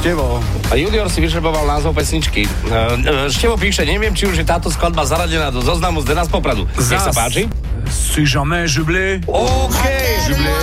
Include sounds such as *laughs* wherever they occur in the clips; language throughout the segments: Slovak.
Števo. A Junior si vyžreboval názov pesničky. E, e, Števo píše, neviem, či už je táto skladba zaradená do zoznamu z Dena z Popradu. Nech sa Zas. páči. Si jamais jublé. OK. Jublé.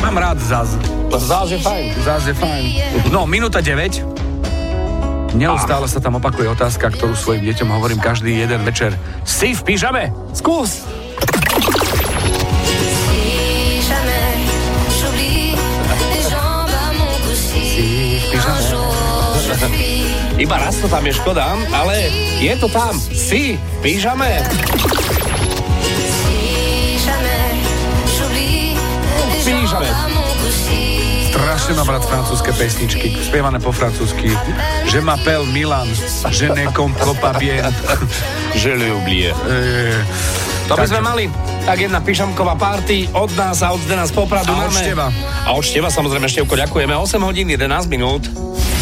Mám rád Zaz. Zás je fajn. Zaz je fajn. No, minúta 9. Neustále sa tam opakuje otázka, ktorú svojim deťom hovorím každý jeden večer. Si v pyžame? Skús. Iba raz to tam je škoda, ale je to tam. Si v pyžame. Pyžame. Strašne mám rád francúzske pesničky, spievané po francúzsky. Je m'appelle Milan, je ne comprends pas bien. *laughs* Je l'ai oublié. Eh, To by sme mali. Tak jedna pyžamková party od nás a od Zdena z Popradu. A od Števa. A od Števa samozrejme, Števko, ďakujeme. 8 hodín 11 minút.